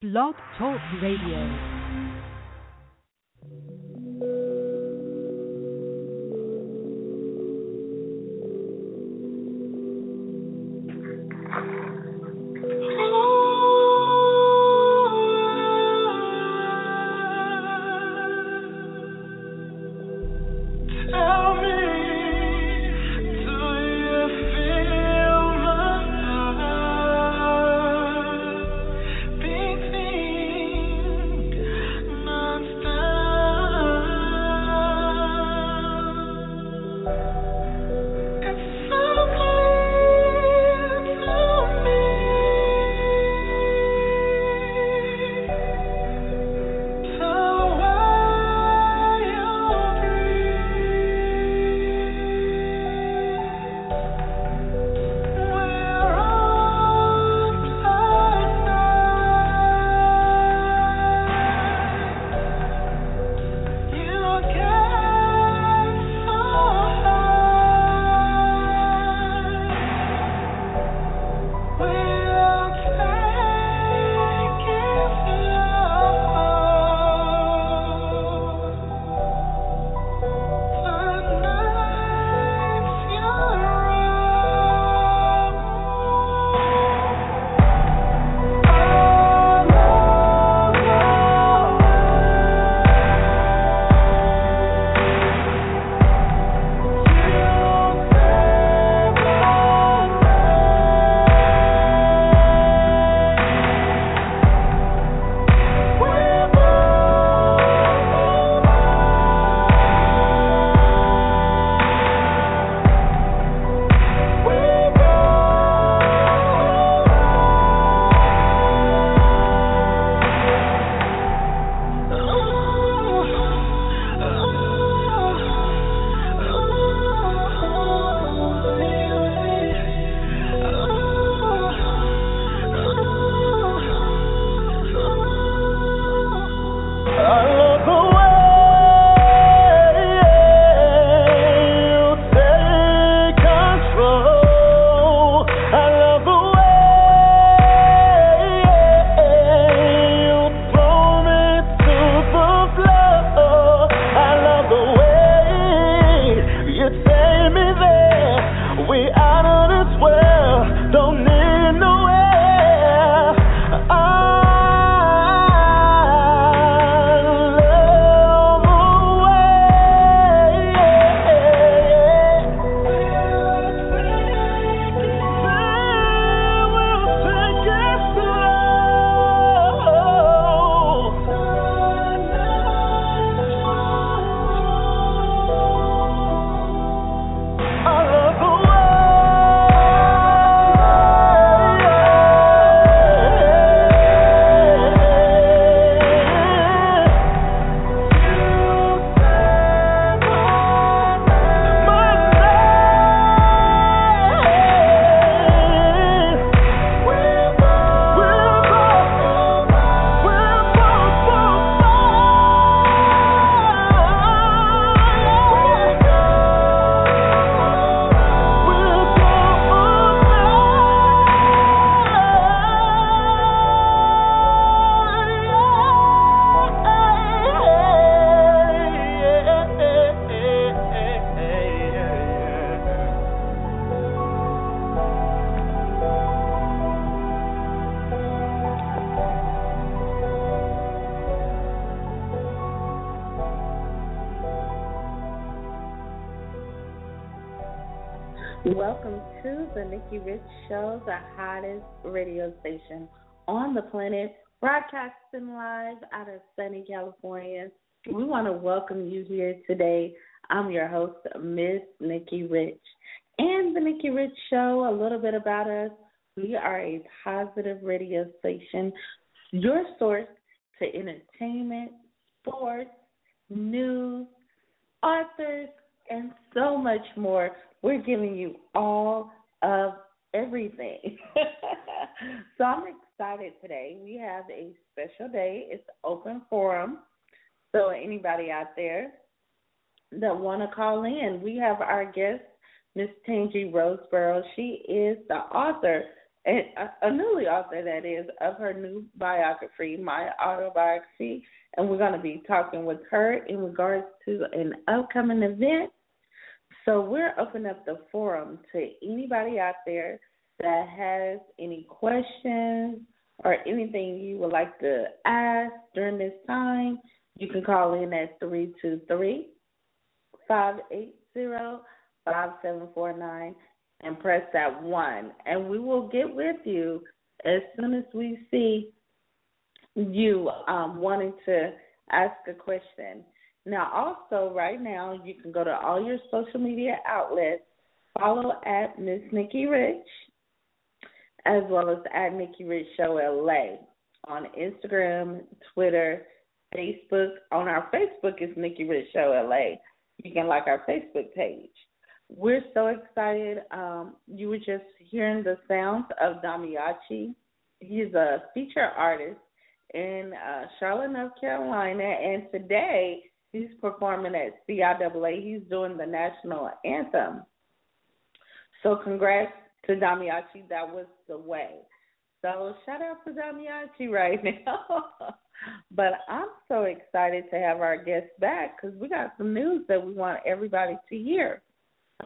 Blog Talk Radio. Show, the hottest radio station on the planet, broadcasting live out of sunny California. We want to welcome you here today. I'm your host, Miss Nikki Rich. And the Nikki Rich Show, a little bit about us. We are a positive radio station your source to entertainment, sports, news, authors, and so much more. We're giving you all of everything. so I'm excited today. We have a special day. It's open forum. So anybody out there that want to call in, we have our guest, Miss Tangie Roseboro. She is the author, uh, a newly author that is, of her new biography, My Autobiography, and we're going to be talking with her in regards to an upcoming event. So we're opening up the forum to anybody out there that has any questions or anything you would like to ask during this time. You can call in at 323 580 5749 and press that one. And we will get with you as soon as we see you um, wanting to ask a question. Now, also, right now, you can go to all your social media outlets, follow at Miss Nikki Rich, as well as at Nikki Rich Show LA on Instagram, Twitter, Facebook. On our Facebook is Nikki Rich Show LA. You can like our Facebook page. We're so excited. Um, you were just hearing the sounds of Damiachi. He's a feature artist in uh, Charlotte, North Carolina, and today he's performing at CIAA. He's doing the national anthem. So congrats to Damiachi. That was the way. So shout out to Damiachi right now. but I'm so excited to have our guest back because we got some news that we want everybody to hear.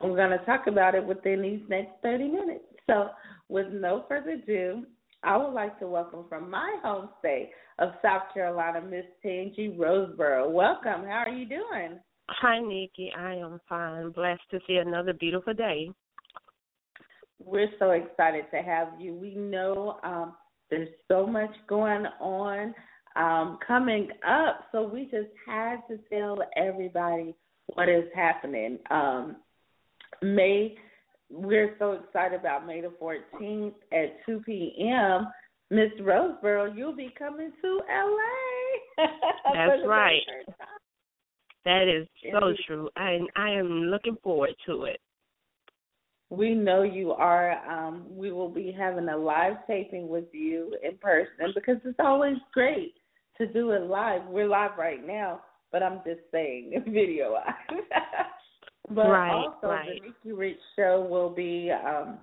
We're going to talk about it within these next 30 minutes. So, with no further ado, I would like to welcome from my home state of South Carolina, Miss Tangie Roseboro. Welcome. How are you doing? Hi, Nikki. I am fine. Blessed to see another beautiful day. We're so excited to have you. We know um, there's so much going on um, coming up, so we just had to tell everybody what is happening. Um, May, we're so excited about May the 14th at 2 p.m. Miss Roseboro, you'll be coming to LA. That's right. That is so true. I I am looking forward to it. We know you are. Um, we will be having a live taping with you in person because it's always great to do it live. We're live right now, but I'm just saying video live. But right, also, right. the Nikki Rich Show will be um,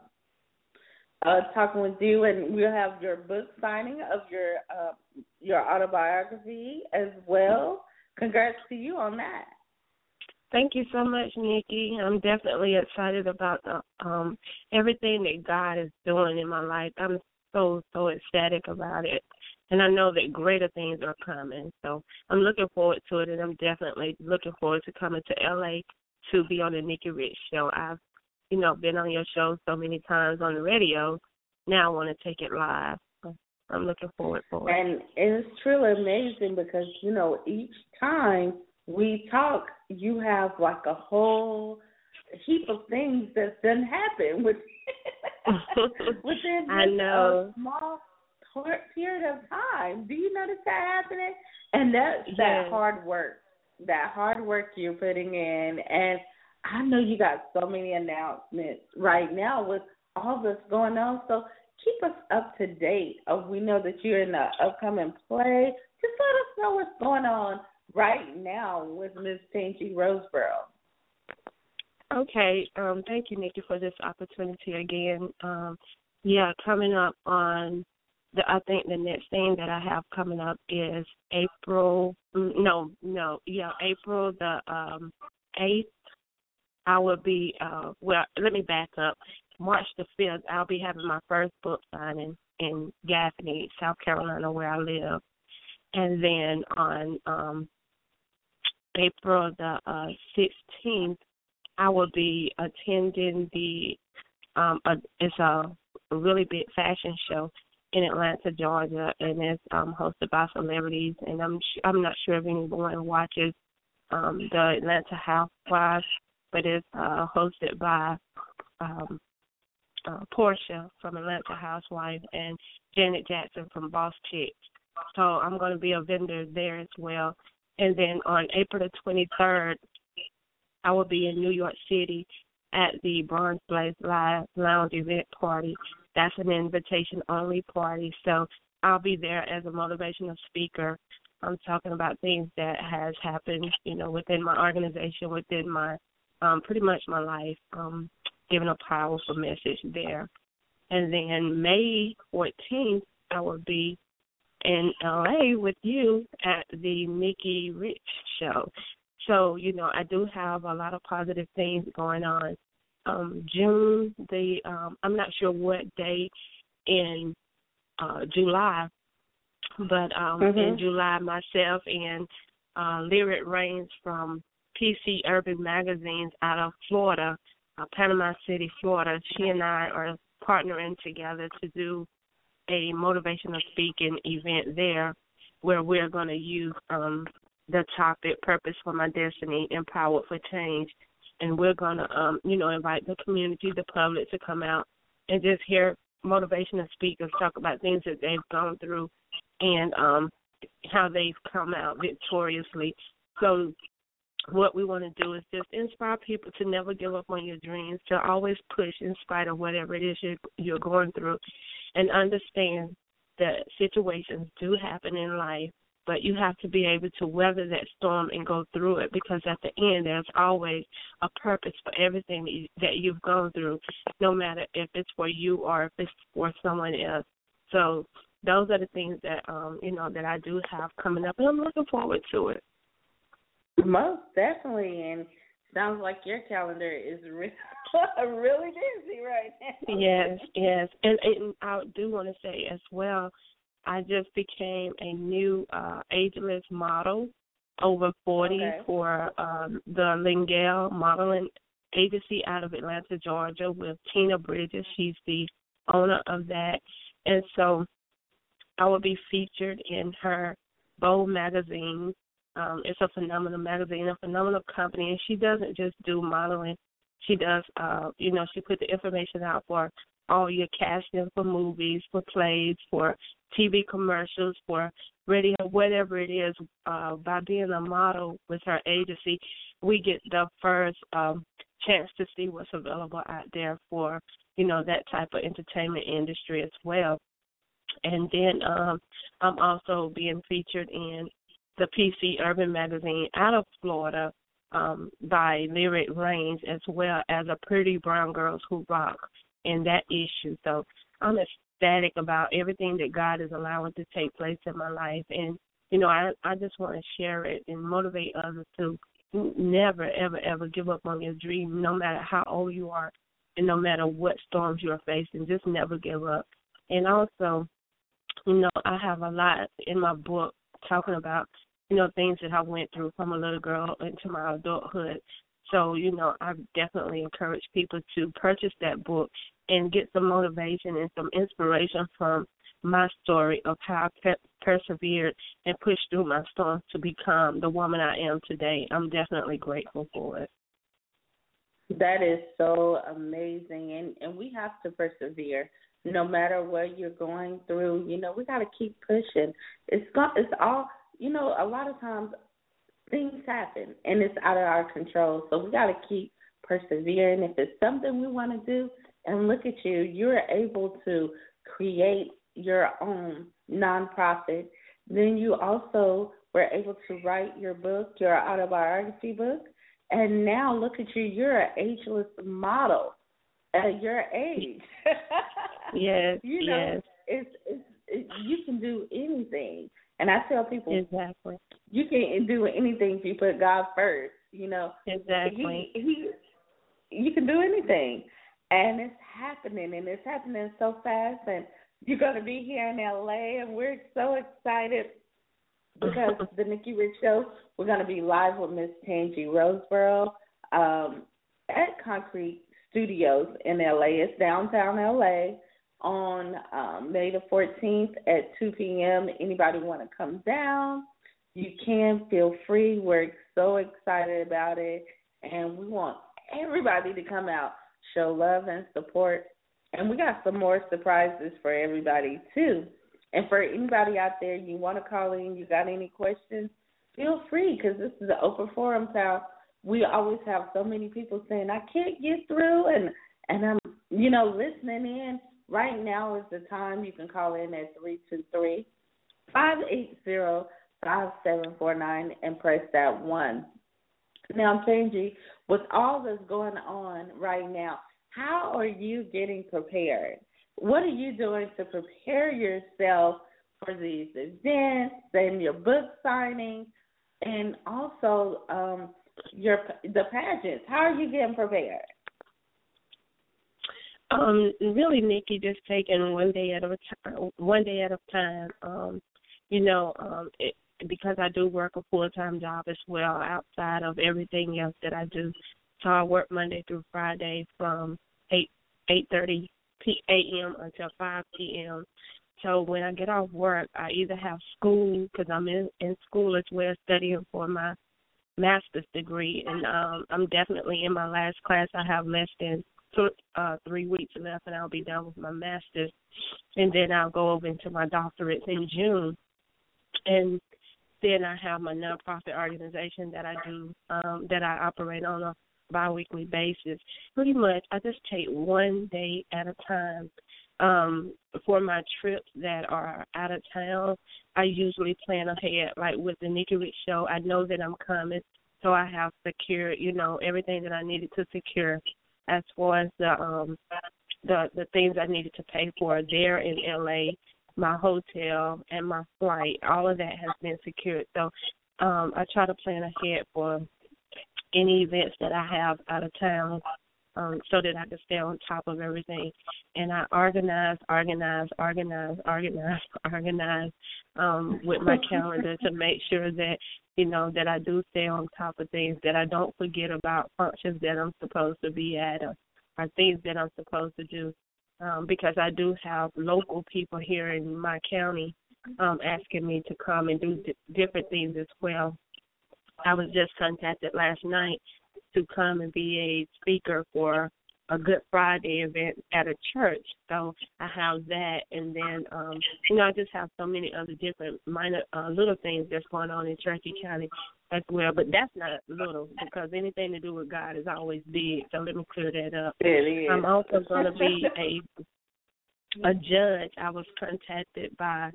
uh, talking with you, and we'll have your book signing of your uh, your autobiography as well. Congrats to you on that. Thank you so much, Nikki. I'm definitely excited about the, um, everything that God is doing in my life. I'm so so ecstatic about it, and I know that greater things are coming. So I'm looking forward to it, and I'm definitely looking forward to coming to LA to be on the Nikki Rich show. I've, you know, been on your show so many times on the radio. Now I want to take it live. So I'm looking forward for it. And it's truly amazing because, you know, each time we talk, you have like a whole heap of things that didn't happen with within I uh, know. a small period of time. Do you notice that happening? And that's yes. that hard work that hard work you're putting in and I know you got so many announcements right now with all this going on. So keep us up to date. We know that you're in the upcoming play. Just let us know what's going on right now with Miss Tangie Roseboro. Okay. Um, thank you, Nikki, for this opportunity again. Um, yeah, coming up on the I think the next thing that I have coming up is April mm, no, no, yeah, April the um eighth. I will be uh well let me back up. March the fifth I'll be having my first book signing in Gaffney, South Carolina where I live. And then on um April the uh sixteenth I will be attending the um a, it's a really big fashion show in Atlanta, Georgia, and it's um, hosted by celebrities. And I'm I'm not sure if anyone watches um, the Atlanta Housewives, but it's uh, hosted by um, uh, Portia from Atlanta Housewives and Janet Jackson from Boss Chicks. so I'm going to be a vendor there as well. And then on April the 23rd, I will be in New York City at the Bronze Blaze Live Lounge event party. That's an invitation only party. So I'll be there as a motivational speaker. I'm talking about things that has happened, you know, within my organization, within my um pretty much my life, um, giving a powerful message there. And then May 14th, I will be in LA with you at the Nikki Rich show. So, you know, I do have a lot of positive things going on. Um June the um I'm not sure what day in uh July but um mm-hmm. in July myself and uh Lyric Reigns from PC Urban Magazines out of Florida, uh, Panama City, Florida, she and I are partnering together to do a motivational speaking event there where we're going to use um, the topic purpose for my destiny empowered for change and we're to um you know invite the community the public to come out and just hear motivational speakers talk about things that they've gone through and um how they've come out victoriously. So what we want to do is just inspire people to never give up on your dreams, to always push in spite of whatever it is you're, you're going through, and understand that situations do happen in life, but you have to be able to weather that storm and go through it because at the end there's always a purpose for everything that, you, that you've gone through, no matter if it's for you or if it's for someone else. So those are the things that um you know that I do have coming up, and I'm looking forward to it. Most definitely, and sounds like your calendar is really, really busy right now. Yes, yes, and, and I do want to say as well, I just became a new uh ageless model over 40 okay. for um the Lingale Modeling Agency out of Atlanta, Georgia, with Tina Bridges. She's the owner of that, and so I will be featured in her Vogue magazine um, it's a phenomenal magazine, a phenomenal company, and she doesn't just do modeling. She does, uh, you know, she put the information out for all your casting for movies, for plays, for TV commercials, for radio, whatever it is. Uh, by being a model with her agency, we get the first um, chance to see what's available out there for, you know, that type of entertainment industry as well. And then um, I'm also being featured in the PC Urban Magazine out of Florida um, by Lyric Reigns, as well as a Pretty Brown Girls Who Rock in that issue. So I'm ecstatic about everything that God is allowing to take place in my life, and you know I I just want to share it and motivate others to never ever ever give up on your dream, no matter how old you are, and no matter what storms you are facing. Just never give up. And also, you know, I have a lot in my book talking about you know, things that I went through from a little girl into my adulthood. So, you know, I definitely encourage people to purchase that book and get some motivation and some inspiration from my story of how I per- persevered and pushed through my storms to become the woman I am today. I'm definitely grateful for it. That is so amazing, and and we have to persevere no matter what you're going through. You know, we got to keep pushing. It's got it's all you know, a lot of times things happen and it's out of our control. So we got to keep persevering. If it's something we want to do, and look at you, you're able to create your own nonprofit. Then you also were able to write your book, your autobiography book. And now look at you, you're an ageless model at your age. yes, you know, yes. It's, it's, it, you can do anything. And I tell people exactly you can't do anything if you put God first. You know exactly. He, he you can do anything, and it's happening, and it's happening so fast. And you're going to be here in LA, and we're so excited because the Nikki Rich Show. We're going to be live with Miss Tangie Roseboro um, at Concrete Studios in LA. It's downtown LA on um, May the 14th at 2 p.m. Anybody want to come down? You can feel free. We're so excited about it, and we want everybody to come out, show love and support. And we got some more surprises for everybody too. And for anybody out there, you want to call in, you got any questions, feel free because this is an open forum. So we always have so many people saying I can't get through, and and I'm you know listening in. Right now is the time you can call in at three two three five eight zero five seven four nine and press that one. Now, Tangie, with all that's going on right now, how are you getting prepared? What are you doing to prepare yourself for these events and your book signing, and also um, your the pageants? How are you getting prepared? Um, really, Nikki, just taking one day at a time. One day at a time. Um, you know, um, it, because I do work a full time job as well outside of everything else that I do. So I work Monday through Friday from eight eight thirty p a.m. until five p.m. So when I get off work, I either have school because I'm in in school as well studying for my master's degree, and um I'm definitely in my last class. I have less than th- uh, three weeks left, and I'll be done with my master's, and then I'll go over into my doctorate in June. And then I have my nonprofit organization that I do, um, that I operate on a biweekly basis. Pretty much, I just take one day at a time. Um, for my trips that are out of town, I usually plan ahead. Like with the Nikki show, I know that I'm coming, so I have secured, you know, everything that I needed to secure as far as the um the the things I needed to pay for there in LA my hotel and my flight, all of that has been secured. So um I try to plan ahead for any events that I have out of town um so that I can stay on top of everything. And I organize, organize, organize, organize, organize um with my calendar to make sure that you know that I do stay on top of things that I don't forget about functions that I'm supposed to be at or, or things that I'm supposed to do um, because I do have local people here in my county um, asking me to come and do d- different things as well. I was just contacted last night to come and be a speaker for a Good Friday event at a church. So I have that, and then um, you know I just have so many other different minor uh, little things that's going on in Cherokee County as well. But that's not little because anything to do with God is always big. So let me clear that up. It is. I'm also going to be a a judge. I was contacted by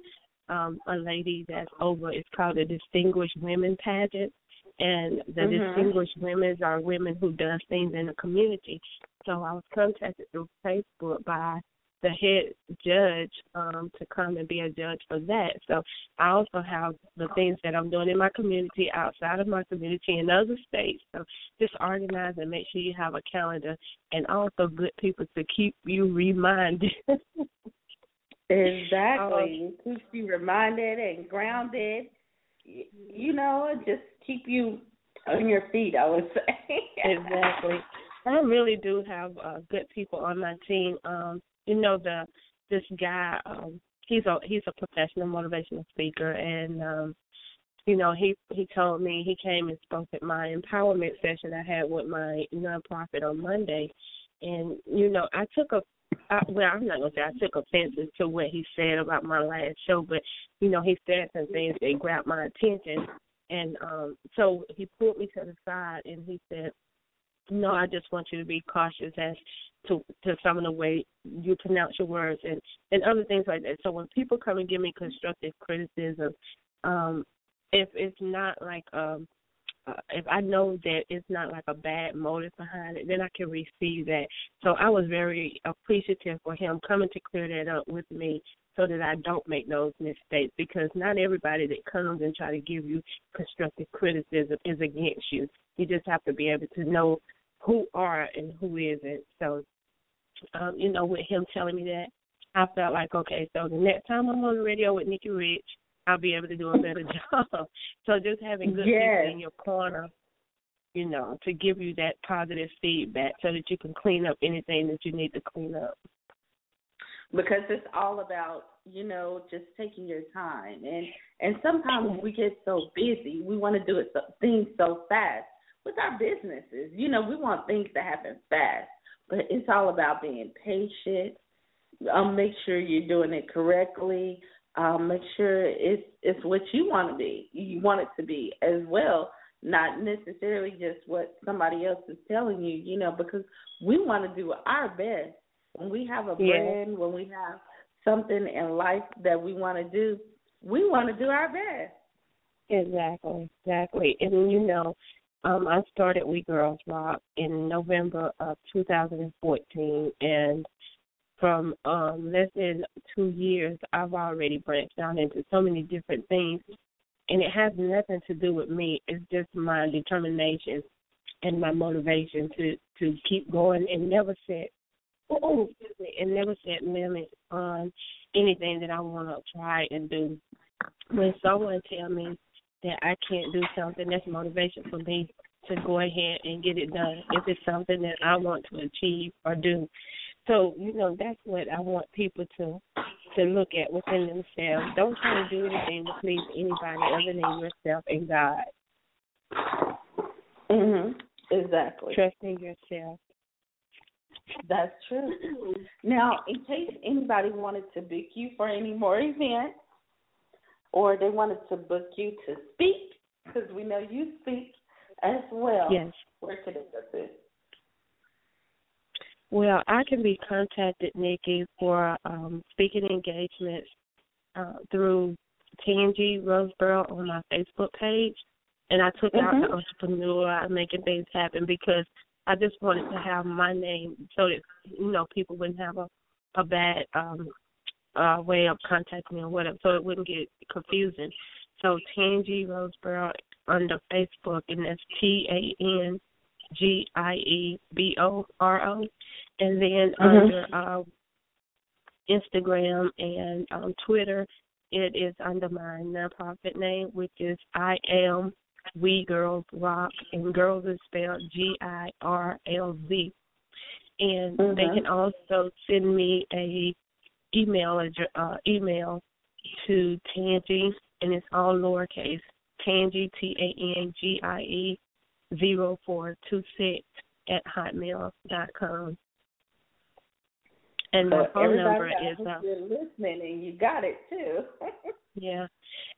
um a lady that's over. It's called the Distinguished Women Pageant and the Mhm. distinguished women are women who does things in the community. So I was contacted through Facebook by the head judge um to come and be a judge for that. So I also have the things that I'm doing in my community outside of my community in other states. So just organize and make sure you have a calendar and also good people to keep you reminded. Exactly. It keeps you reminded and grounded. You know, just keep you on your feet, I would say. exactly. I really do have uh, good people on my team. Um, you know the this guy, um, he's a he's a professional motivational speaker and um you know, he he told me he came and spoke at my empowerment session I had with my nonprofit on Monday and you know, I took a I, well, I'm not gonna say I took offense to what he said about my last show, but you know, he said some things that grabbed my attention, and um, so he pulled me to the side and he said, "No, I just want you to be cautious as to to some of the way you pronounce your words and and other things like that." So when people come and give me constructive criticism, um, if it's not like um uh, if I know that it's not like a bad motive behind it, then I can receive that. So I was very appreciative for him coming to clear that up with me so that I don't make those mistakes because not everybody that comes and try to give you constructive criticism is against you. You just have to be able to know who are and who isn't. So um, you know, with him telling me that, I felt like, okay, so the next time I'm on the radio with Nikki Rich, I'll be able to do a better job. so just having good Yes. people in your corner, you know, to give you that positive feedback so that you can clean up anything that you need to clean up. because it's all about you know just taking your time and and sometimes we get so busy we want to do it so, things so fast with our businesses you know we want things to happen fast but it's all about being patient um make sure you're doing it correctly um, make sure it's it's what you want to be. You want it to be as well, not necessarily just what somebody else is telling you. You know, because we want to do our best when we have a brand, yeah. when we have something in life that we want to do, we want to do our best. Exactly, exactly. And you know, um, I started We Girls Rock in November of 2014, and from um, less than two years, I've already branched out into so many different things, and it has nothing to do with me. It's just my determination and my motivation to to keep going and never set oh, and never set limits on anything that I want to try and do. When someone tell me that I can't do something, that's motivation for me to go ahead and get it done if it's something that I want to achieve or do. So, you know, that's what I want people to to look at within themselves. Don't try to do anything to please anybody other than yourself and God. Mhm. Exactly. Trust in yourself. That's true. Now, in case anybody wanted to book you for any more events, or they wanted to book you to speak, because we know you speak as well. Yes. Where could they go to? Well, I can be contacted, Nikki, for um, speaking engagements uh, through Tangie Roseboro on my Facebook page. And I took mm-hmm. out the entrepreneur, I'm making things happen because I just wanted to have my name so that you know people wouldn't have a a bad um uh way of contacting me or whatever, so it wouldn't get confusing. So Tangie Roseboro under Facebook, and that's T A N G I E B O R O, and then mm-hmm. under uh, Instagram and um, Twitter, it is under my nonprofit name, which is I am We Girls Rock, and girls is spelled G I R L Z. And mm-hmm. they can also send me a email uh, email to Tangie, and it's all lowercase Tangie T A N G I E zero four two six at hotmail dot com. And my so phone number is uh, listening and you got it too. yeah,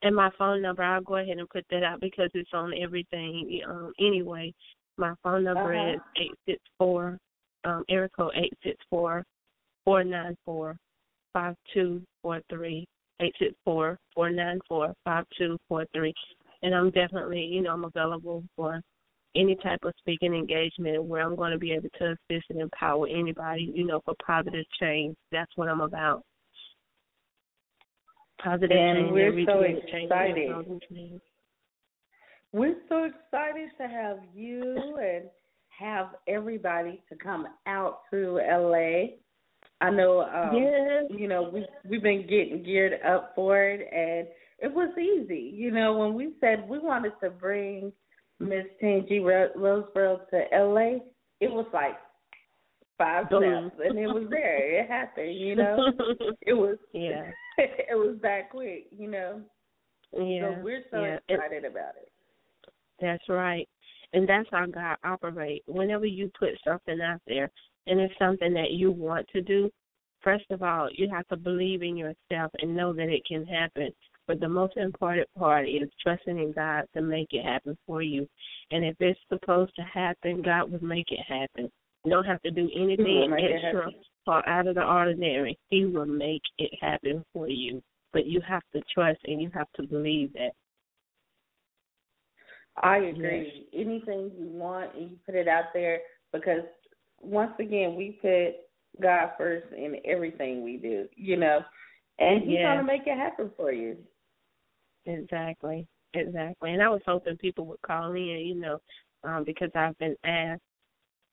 and my phone number I'll go ahead and put that out because it's on everything. Um, anyway, my phone number uh-huh. is eight six four um area code eight six four four nine four five two four three eight six four four nine four five two four three and I'm definitely, you know, I'm available for any type of speaking engagement where I'm going to be able to assist and empower anybody, you know, for positive change. That's what I'm about. Positive and change. we're so excited. We're so excited to have you and have everybody to come out to LA. I know um yes. you know, we we've been getting geared up for it and it was easy. You know, when we said we wanted to bring Miss Tangie Roseboro to LA, it was like five steps, and it was there. It happened. You know, it was yeah, it was that quick. You know, yeah. So we're so yeah. excited it, about it. That's right, and that's how God operates. Whenever you put something out there, and it's something that you want to do, first of all, you have to believe in yourself and know that it can happen. But the most important part is trusting in God to make it happen for you. And if it's supposed to happen, God will make it happen. You don't have to do anything extra or out of the ordinary. He will make it happen for you. But you have to trust and you have to believe that. I agree. Yes. Anything you want and you put it out there because once again we put God first in everything we do, you know. And he's yeah. gonna make it happen for you. Exactly. Exactly. And I was hoping people would call in, you know, um, because I've been asked,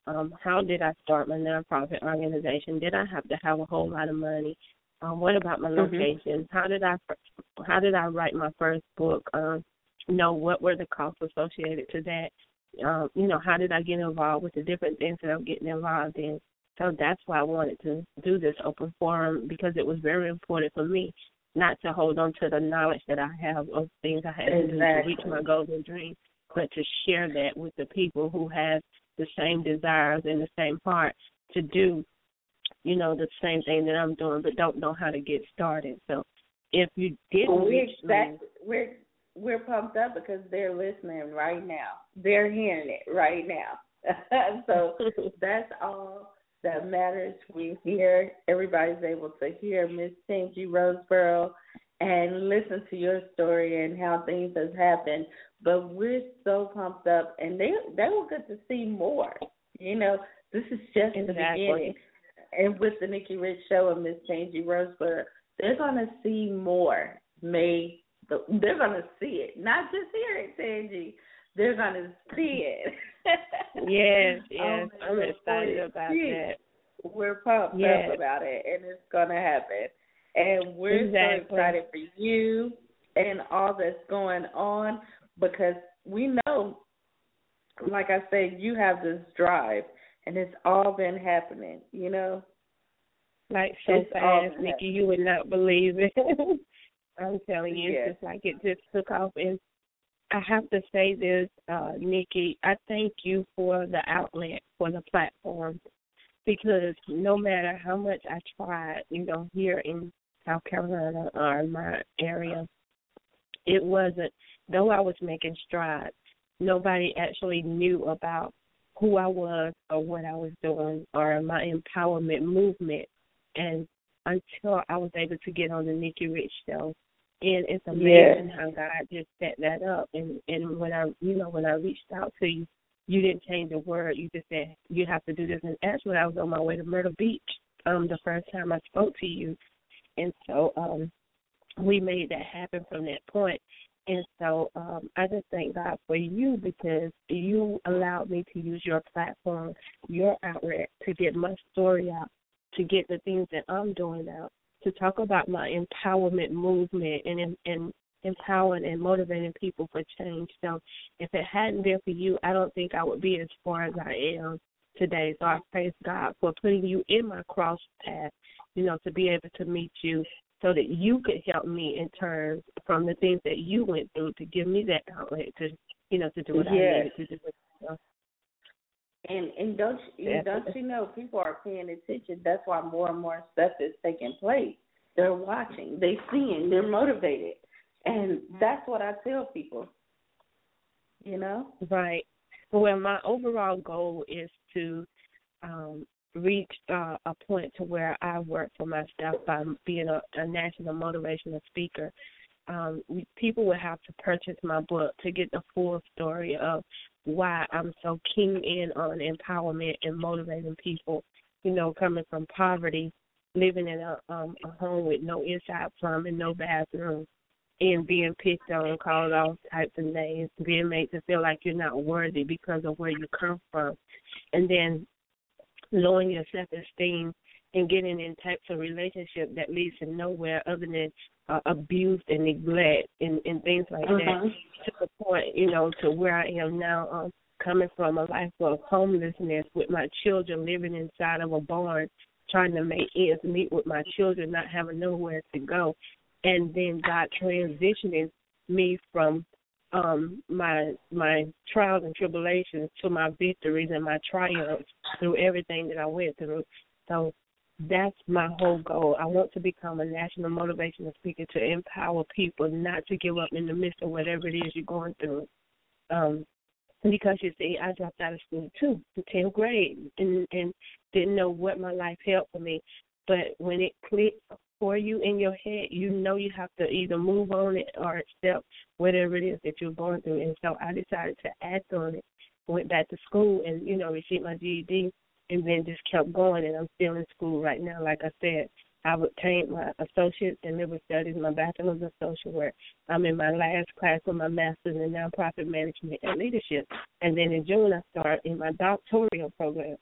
um, how did I start my nonprofit organization? Did I have to have a whole lot of money? Um, what about my mm-hmm. location? How did I how did I write my first book? Um, you know, what were the costs associated to that? Um, you know, how did I get involved with the different things that I'm getting involved in? So that's why I wanted to do this open forum because it was very important for me not to hold on to the knowledge that I have of things I had exactly. to do to reach my goals and dreams, but to share that with the people who have the same desires and the same heart to do, you know, the same thing that I'm doing, but don't know how to get started. So if you didn't we're reach exact, we're we're pumped up because they're listening right now. They're hearing it right now. so that's all that matters. We hear everybody's able to hear Miss Tangie Roseboro and listen to your story and how things has happened. But we're so pumped up, and they they will get to see more. You know, this is just exactly. the beginning. And with the Nikki Rich Show and Miss Tangie Roseboro, they're gonna see more. May they're gonna see it, not just hear it, Tangie. They're gonna see it. yes, yes, oh, I'm excited about that. We're pumped yes. up about it, and it's gonna happen. And we're exactly. so excited for you and all that's going on because we know, like I said, you have this drive, and it's all been happening. You know, like so it's fast, Nikki, you would not believe it. I'm telling you, yeah. it's just like it just took off. And I have to say this, uh, Nikki, I thank you for the outlet, for the platform, because no matter how much I tried, you know, here in South Carolina or my area, it wasn't, though I was making strides, nobody actually knew about who I was or what I was doing or my empowerment movement. And until I was able to get on the Nikki Rich show, and it's amazing yeah. how God just set that up. And and when I, you know, when I reached out to you, you didn't change a word. You just said you have to do this. And actually, I was on my way to Myrtle Beach um the first time I spoke to you, and so um we made that happen from that point. And so um, I just thank God for you because you allowed me to use your platform, your outlet to get my story out, to get the things that I'm doing out, to talk about my empowerment movement and, and empowering and motivating people for change. So if it hadn't been for you, I don't think I would be as far as I am today. So I praise God for putting you in my cross path, you know, to be able to meet you so that you could help me in turn from the things that you went through to give me that outlet to you know to do what yes. I needed to do. And and don't you, don't you know people are paying attention? That's why more and more stuff is taking place. They're watching, They're seeing, they're motivated, and that's what I tell people. You know, right? Well, my overall goal is to um, reach uh, a point to where I work for myself by being a, a national motivational speaker. Um, people would have to purchase my book to get the full story of why I'm so keen in on empowerment and motivating people. You know, coming from poverty, living in a um a home with no inside plumbing, no bathroom, and being picked on, called all types of names, being made to feel like you're not worthy because of where you come from, and then lowering your self esteem and getting in types of relationship that leads to nowhere other than uh, abuse and neglect and, and things like uh-huh. that to the point, you know, to where I am now, um, coming from a life of homelessness with my children living inside of a barn, trying to make ends meet with my children, not having nowhere to go, and then God transitioning me from um my my trials and tribulations to my victories and my triumphs through everything that I went through. So that's my whole goal. I want to become a national motivational speaker to empower people not to give up in the midst of whatever it is you're going through. Um because you see, I dropped out of school too, in tenth grade, and and didn't know what my life held for me. But when it clicked for you in your head, you know you have to either move on it or accept whatever it is that you're going through. And so I decided to act on it. Went back to school and you know received my GED, and then just kept going. And I'm still in school right now. Like I said, I've obtained my associates in liver studies, my bachelor's of social work. I'm in my last class with my master's in nonprofit management and leadership. And then in June, I start in my doctoral program.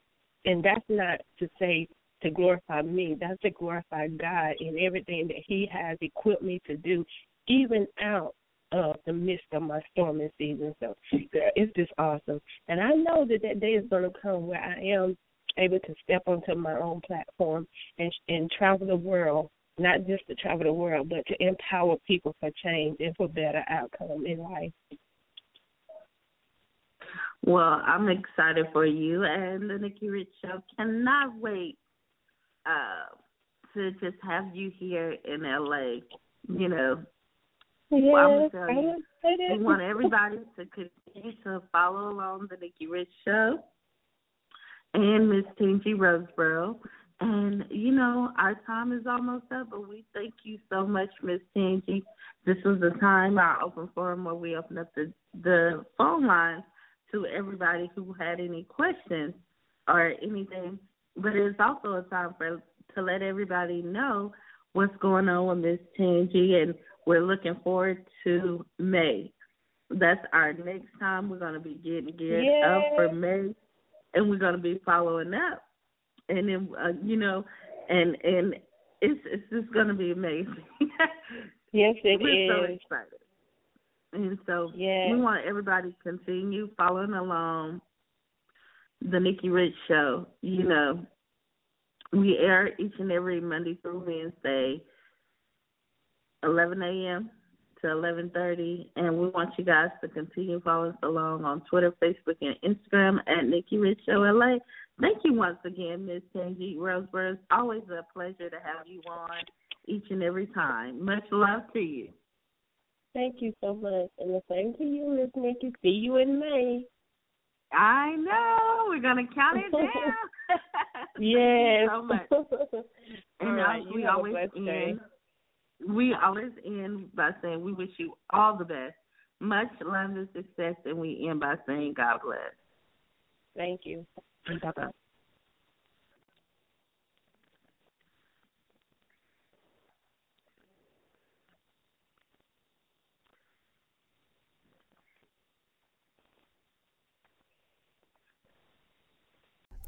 And that's not to say to glorify me, that's to glorify God in everything that He has equipped me to do, even out of the midst of my storming season. So it's just awesome. And I know that that day is going to come where I am able to step onto my own platform and and travel the world, not just to travel the world, but to empower people for change and for better outcome in life. Well, I'm excited for you and the Nikki Rich Show. Cannot wait uh, to just have you here in LA you know, yes, I'm gonna you, we want everybody to continue to follow along the Nikki Rich Show and Miss Tangie Roseboro. And you know, our time is almost up, but we thank you so much, Miss Tangie. This was the time our open forum where we open up the the phone lines to everybody who had any questions or anything. But it's also a time for to let everybody know what's going on with Miss Tangie, and we're looking forward to May. That's our next time. We're going to be getting geared Yay. up for May, and we're going to be following up. And then, uh, you know, and and it's it's just going to be amazing. Yes, it we're is. so excited. And so Yes. we want everybody to continue following along the Nikki Rich Show. You know, we air each and every Monday through Wednesday, 11 a.m. to 11:30, and we want you guys to continue following us along on Twitter, Facebook, and Instagram at Nikki Rich Show LA. Thank you once again, Miss Tangie Roseboro. It's always a pleasure to have you on each and every time. Much love to you. Thank you so much. And the same to you, Miss Nikki. See you in May. I know. We're gonna count it down. Yes. So much. And All right, you we always day. End. We always end by saying we wish you all the best, much love and success, and we end by saying God bless. Thank you. Bye bye.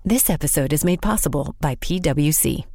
This episode is made possible by PWC.